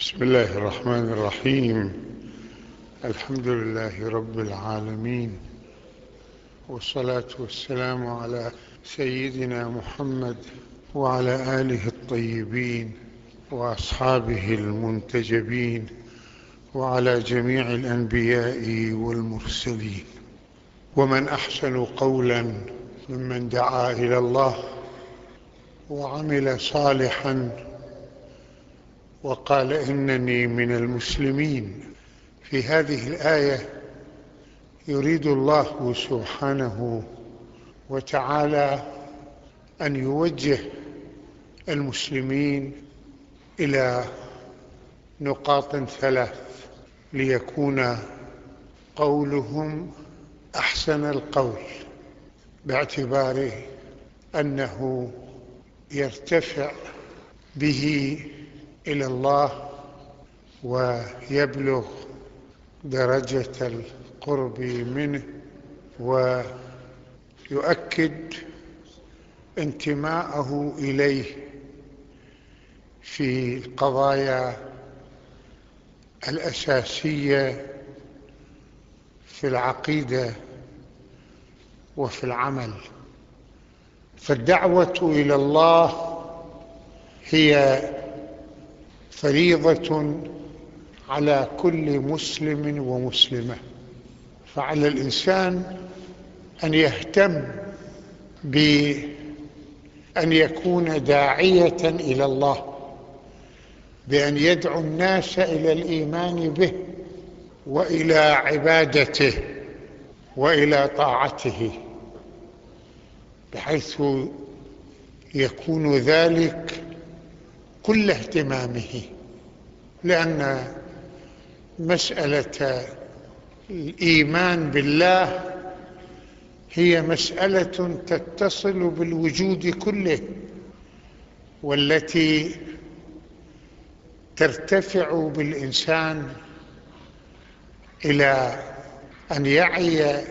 بسم الله الرحمن الرحيم. الحمد لله رب العالمين. والصلاة والسلام على سيدنا محمد وعلى آله الطيبين وأصحابه المنتجبين وعلى جميع الأنبياء والمرسلين. ومن أحسن قولا ممن دعا إلى الله وعمل صالحا وقال إنني من المسلمين. في هذه الآية يريد الله سبحانه وتعالى أن يوجه المسلمين إلى نقاط ثلاث ليكون قولهم أحسن القول باعتبار أنه يرتفع به إلى الله ويبلغ درجة القرب منه ويؤكد انتماءه إليه في القضايا الأساسية في العقيدة وفي العمل. فالدعوة إلى الله هي فريضة على كل مسلم ومسلمة. فعلى الإنسان أن يهتم بأن يكون داعية إلى الله بأن يدعو الناس إلى الإيمان به وإلى عبادته وإلى طاعته بحيث يكون ذلك كل اهتمامه لأن مسألة الإيمان بالله هي مسألة تتصل بالوجود كله والتي ترتفع بالإنسان إلى أن يعي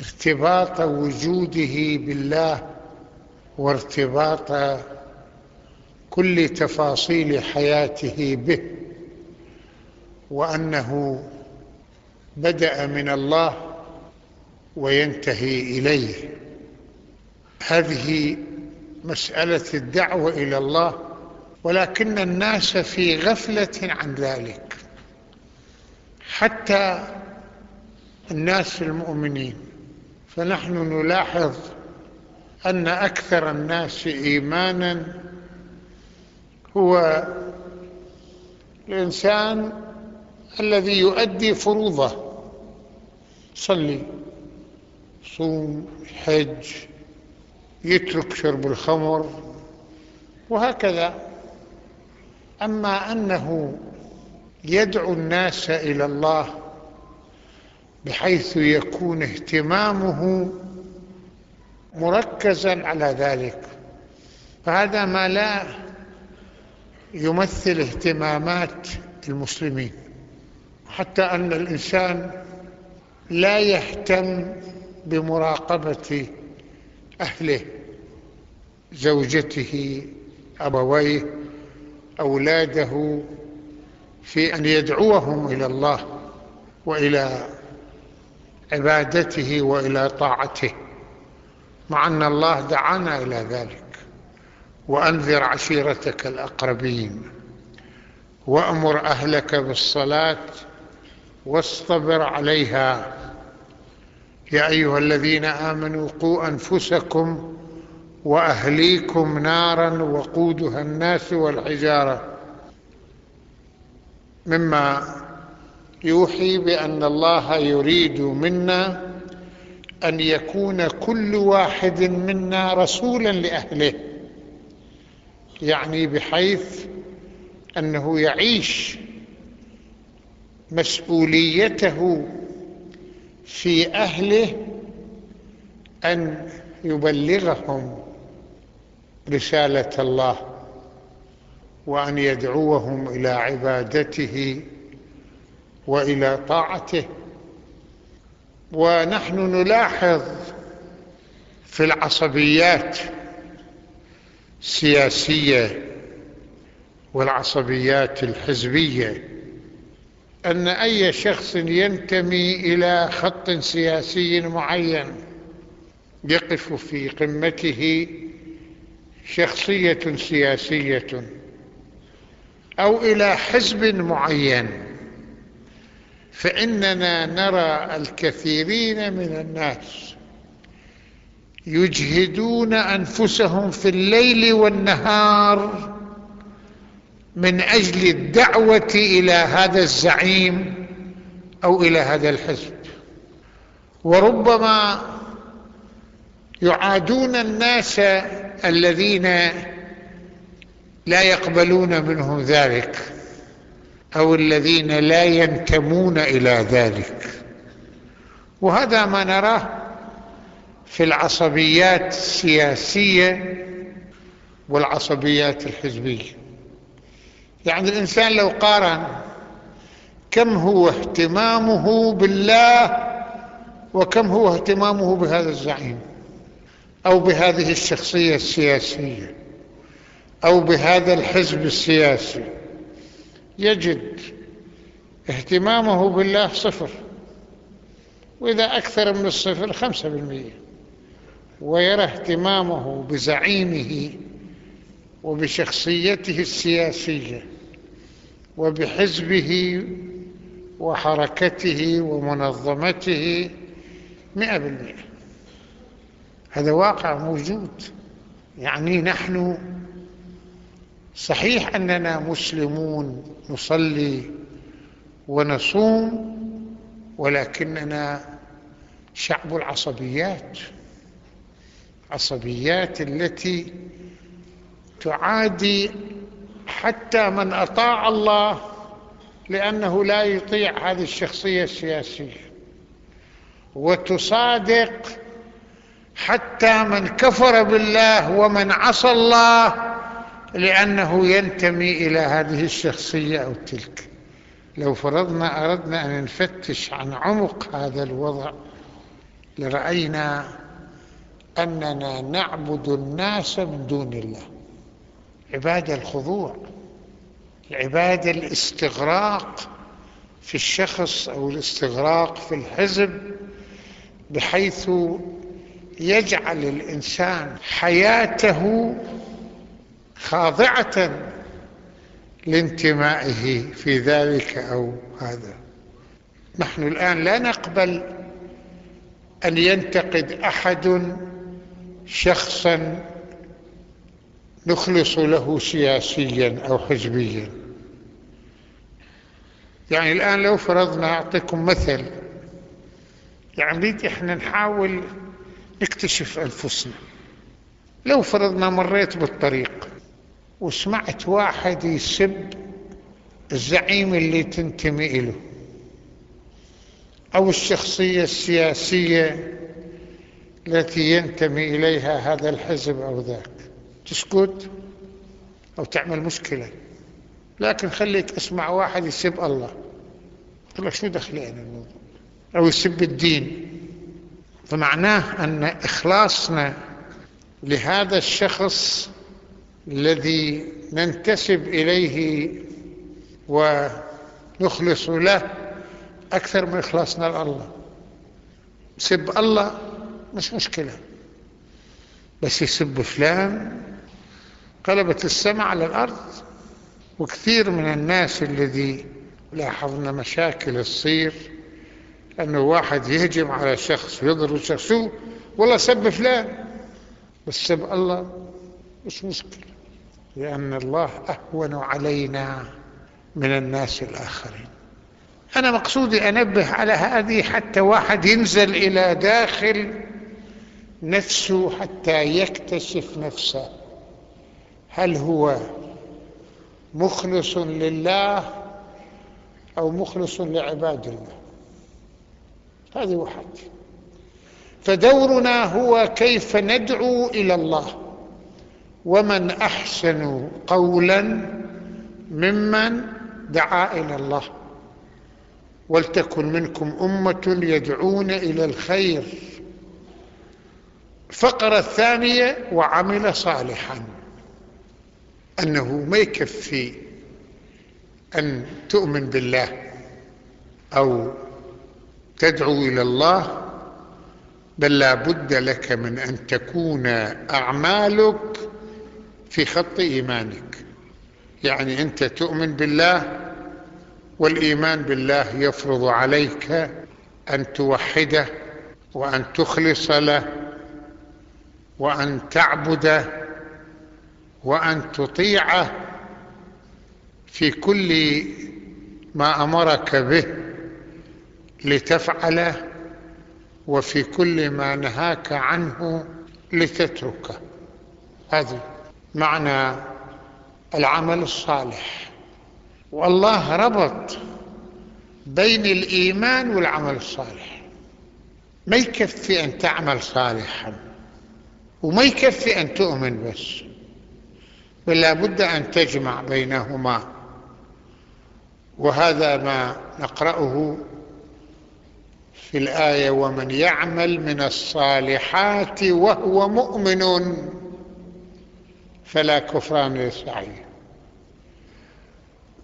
ارتباط وجوده بالله وارتباط كل تفاصيل حياته به وأنه بدأ من الله وينتهي إليه. هذه مسألة الدعوة إلى الله ولكن الناس في غفلة عن ذلك. حتى الناس المؤمنين فنحن نلاحظ أن أكثر الناس إيمانا هو الإنسان الذي يؤدي فروضه. صلي صوم حج يترك شرب الخمر وهكذا. أما أنه يدعو الناس إلى الله بحيث يكون اهتمامه مركزا على ذلك. فهذا ما لا يمثل اهتمامات المسلمين حتى أن الإنسان لا يهتم بمراقبة أهله زوجته أبويه أولاده في أن يدعوهم إلى الله وإلى عبادته وإلى طاعته مع أن الله دعانا إلى ذلك. وأنذر عشيرتك الأقربين وأمر أهلك بالصلاة واصطبر عليها. يا أيها الذين آمنوا قوا أنفسكم وأهليكم نارا وقودها الناس والحجارة. مما يوحي بأن الله يريد منا أن يكون كل واحد منا رسولا لأهله. يعني بحيث أنه يعيش مسؤوليته في أهله أن يبلغهم رسالة الله وأن يدعوهم إلى عبادته وإلى طاعته. ونحن نلاحظ في العصبيات السياسية والعصبيات الحزبية أن أي شخص ينتمي إلى خط سياسي معين يقف في قمته شخصية سياسية أو إلى حزب معين فإننا نرى الكثيرين من الناس يجهدون أنفسهم في الليل والنهار من أجل الدعوة إلى هذا الزعيم أو إلى هذا الحزب. وربما يعادون الناس الذين لا يقبلون منهم ذلك أو الذين لا ينتمون إلى ذلك. وهذا ما نراه في العصبيات السياسية والعصبيات الحزبية. يعني الإنسان لو قارن كم هو اهتمامه بالله وكم هو اهتمامه بهذا الزعيم أو بهذه الشخصية السياسية أو بهذا الحزب السياسي. يجد اهتمامه بالله صفر وإذا أكثر من الصفر خمسة بالمئة. ويرى اهتمامه بزعيمه وبشخصيته السياسية وبحزبه وحركته ومنظمته مئة بالمئة. هذا واقع موجود. يعني نحن صحيح أننا مسلمون نصلي ونصوم ولكننا شعب العصبيات. عصبيات التي تعادي حتى من أطاع الله لأنه لا يطيع هذه الشخصية السياسية. وتصادق حتى من كفر بالله ومن عصى الله لأنه ينتمي إلى هذه الشخصية أو تلك. لو فرضنا أردنا أن نفتش عن عمق هذا الوضع لرأينا أننا نعبد الناس من دون الله. عبادة الخضوع العبادة الاستغراق في الشخص أو الاستغراق في الحزب بحيث يجعل الإنسان حياته خاضعة لانتمائه في ذلك أو هذا. نحن الآن لا نقبل أن ينتقد أحد شخصا نخلص له سياسيا أو حزبيا. يعني الآن لو فرضنا أعطيكم مثل يعني إحنا نحاول نكتشف أنفسنا. لو فرضنا مريت بالطريق وسمعت واحد يسب الزعيم اللي تنتمي له أو الشخصية السياسية التي ينتمي إليها هذا الحزب أو ذاك. تسكت أو تعمل مشكلة. لكن خليك أسمع واحد يسب الله. تقول لك شو دخلي أنا الموضوع؟ أو يسب الدين. فمعناه أن إخلاصنا لهذا الشخص الذي ننتسب إليه ونخلص له أكثر من إخلاصنا لله. سب الله مش مشكلة. بس يسب فلان قلبت السماء على الأرض وكثير من الناس الذي لاحظنا مشاكل تصير أنه واحد يهجم على شخص ويضرب شخص والله سب فلان. بس سب الله مش مشكلة لأن الله أهون علينا من الناس الآخرين. أنا مقصودي أنبه على هذه حتى واحد ينزل إلى داخل نفسه حتى يكتشف نفسه. هل هو مخلص لله أو مخلص لعباد الله؟ هذه واحد. فدورنا هو كيف ندعو إلى الله؟ ومن أحسن قولا ممن دعا إلى الله. ولتكن منكم أمة يدعون إلى الخير. الفقرة الثانية وعمل صالحا. أنه ما يكفي أن تؤمن بالله أو تدعو إلى الله بل لا بد لك من أن تكون أعمالك في خط إيمانك. يعني أنت تؤمن بالله والإيمان بالله يفرض عليك أن توحده وأن تخلص له وأن تعبده وأن تطيعه في كل ما أمرك به لتفعله وفي كل ما نهاك عنه لتتركه هذه معنى العمل الصالح. والله ربط بين الإيمان والعمل الصالح. ما يكفي أن تعمل صالحا. وما يكفي أن تؤمن بس بل لابد أن تجمع بينهما. وهذا ما نقرأه في الآية ومن يعمل من الصالحات وهو مؤمن فلا كفران لسعيه.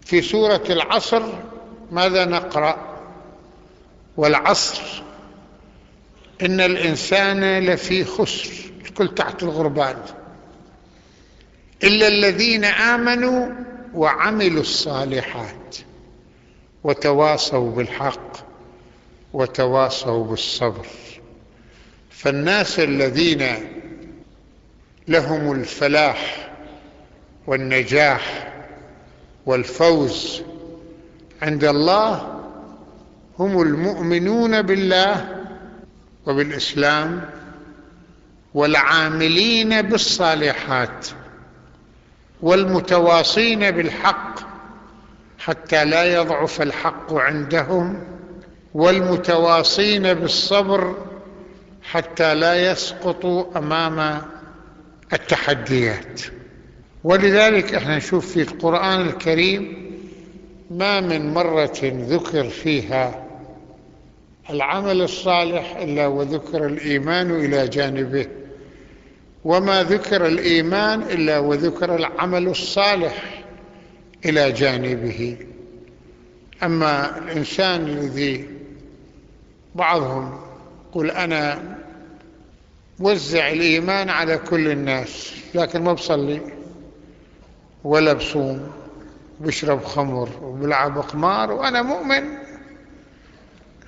في سورة العصر ماذا نقرأ؟ والعصر إن الإنسان لفي خسر الكل تحت الغربان. إلا الذين آمنوا وعملوا الصالحات وتواصوا بالحق وتواصوا بالصبر. فالناس الذين لهم الفلاح والنجاح والفوز عند الله هم المؤمنون بالله وبالإسلام والعاملين بالصالحات والمتواصين بالحق حتى لا يضعف الحق عندهم والمتواصين بالصبر حتى لا يسقطوا أمام التحديات. ولذلك إحنا نشوف في القرآن الكريم ما من مرة ذكر فيها العمل الصالح إلا وذكر الإيمان إلى جانبه. وما ذكر الإيمان إلا وذكر العمل الصالح إلى جانبه. أما الإنسان الذي بعضهم يقول أنا وزع الإيمان على كل الناس لكن ما بصلي ولا بصوم بشرب خمر وبلعب قمار وأنا مؤمن.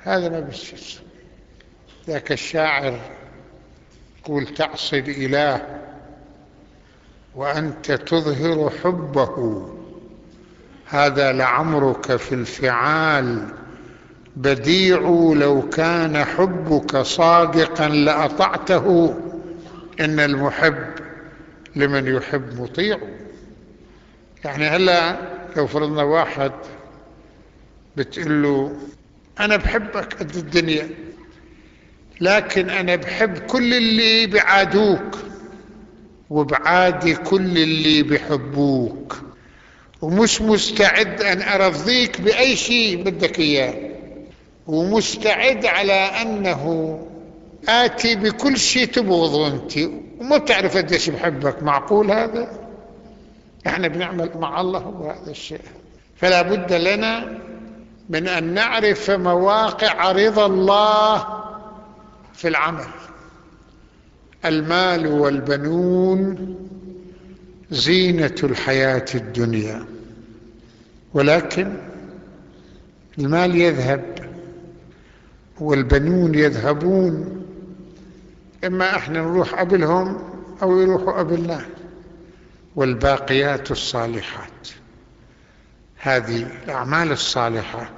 هذا ما بيصير ذاك الشاعر يقول تعصي الإله وأنت تظهر حبه. هذا لعمرك في الفعال. بديع لو كان حبك صادقا لأطعته. إن المحب لمن يحب مطيع. يعني هلا لو فرضنا واحد بتقول له أنا بحبك قد الدنيا لكن أنا بحب كل اللي بعادوك وبعادي كل اللي بحبوك ومش مستعد أن أرضيك بأي شيء بدك إياه ومستعد على أنه آتي بكل شيء تبغضه أنت وما بتعرف قديش بحبك معقول هذا؟ إحنا بنعمل مع الله هذا الشيء فلا بد لنا من أن نعرف مواقع رضا الله في العمل. المال والبنون زينة الحياة الدنيا. ولكن المال يذهب والبنون يذهبون. إما إحنا نروح قبلهم أو يروحوا قبلنا والباقيات الصالحات. هذه الأعمال الصالحة.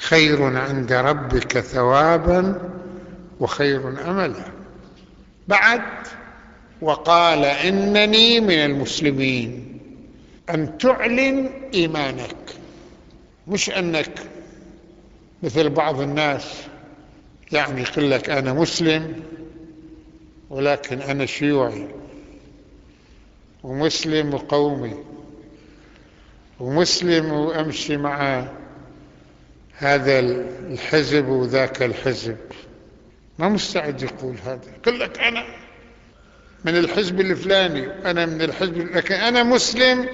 خير عند ربك ثوابا وخير املا. بعد وقال إنني من المسلمين أن تعلن إيمانك. مش أنك مثل بعض الناس يعني يقول لك أنا مسلم ولكن أنا شيوعي ومسلم وقومي ومسلم وأمشي مع هذا الحزب وذاك الحزب. ما مستعد يقول هذا. يقول لك أنا من الحزب الفلاني أنا من الحزب لكن أنا مسلم.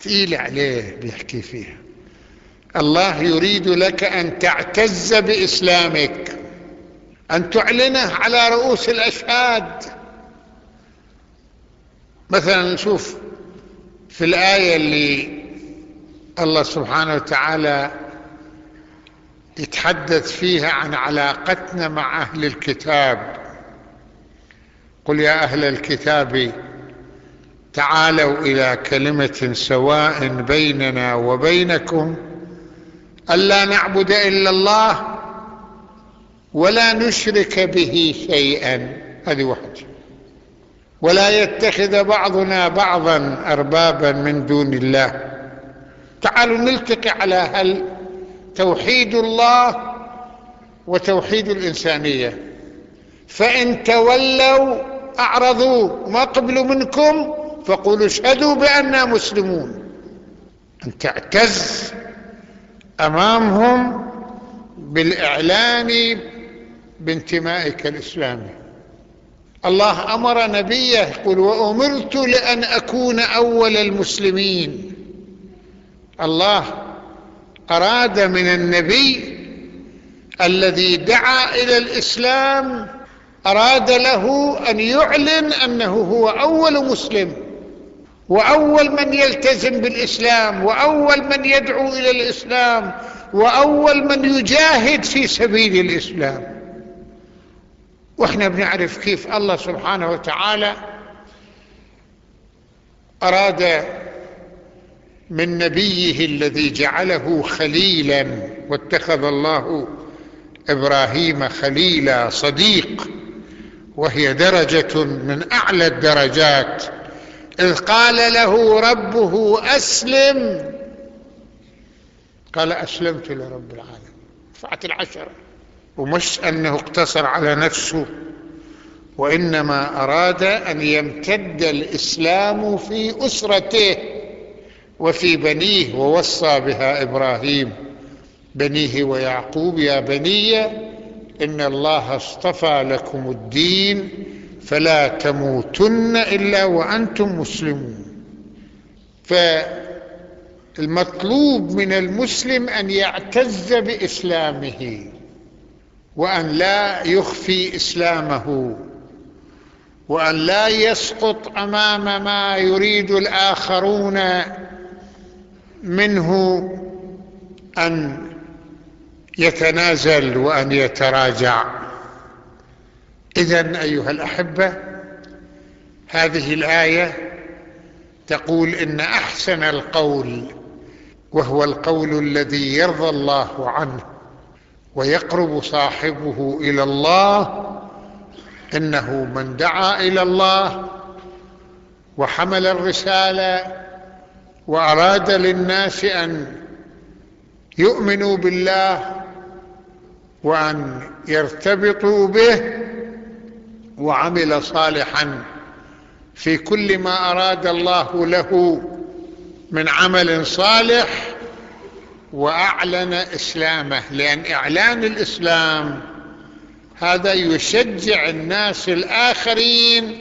ثقيل عليه بيحكي فيها. الله يريد لك أن تعتز بإسلامك أن تعلنه على رؤوس الأشهاد. مثلا نشوف في الآية اللي الله سبحانه وتعالى يتحدث فيها عن علاقتنا مع أهل الكتاب. قل يا أهل الكتاب تعالوا إلى كلمة سواء بيننا وبينكم ألا نعبد إلا الله ولا نشرك به شيئا. هذه واحدة ولا يتخذ بعضنا بعضا أربابا من دون الله. تعالوا نلتقي على هل توحيد الله وتوحيد الإنسانية. فإن تولوا أعرضوا ما قبلوا منكم فقولوا اشهدوا بأننا مسلمون. أن تعتز أمامهم بالإعلان بانتمائك الإسلامي. الله أمر نبيه يقول وأمرت لأن أكون أول المسلمين. الله أراد من النبي الذي دعا إلى الإسلام أراد له أن يعلن أنه هو أول مسلم وأول من يلتزم بالإسلام وأول من يدعو إلى الإسلام وأول من يجاهد في سبيل الإسلام. وإحنا بنعرف كيف الله سبحانه وتعالى أراد من نبيه الذي جعله خليلا واتخذ الله إبراهيم خليلا صديق وهي درجة من أعلى الدرجات. إذ قال له ربه أسلم. قال أسلمت لرب العالمين. رفعت العشرة. ومش أنه اقتصر على نفسه وإنما أراد أن يمتد الإسلام في أسرته. وفي بنيه ووصى بها إبراهيم. بنيه ويعقوب يا بني إن الله اصطفى لكم الدين فلا تموتن إلا وأنتم مسلمون. فالمطلوب من المسلم أن يعتز بإسلامه وأن لا يخفي إسلامه وأن لا يسقط أمام ما يريد الآخرون منه أن يتنازل وأن يتراجع. إذا أيها الأحبة هذه الآية تقول إن أحسن القول وهو القول الذي يرضى الله عنه ويقرب صاحبه إلى الله إنه من دعا إلى الله وحمل الرسالة وأراد للناس أن يؤمنوا بالله وأن يرتبطوا به وعمل صالحا في كل ما أراد الله له من عمل صالح وأعلن إسلامه لأن إعلان الإسلام هذا يشجع الناس الآخرين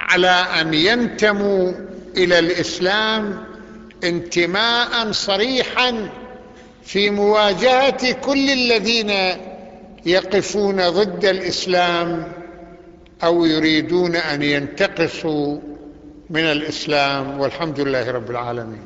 على أن ينتموا إلى الإسلام انتماء صريحا في مواجهة كل الذين يقفون ضد الإسلام أو يريدون أن ينتقصوا من الإسلام والحمد لله رب العالمين.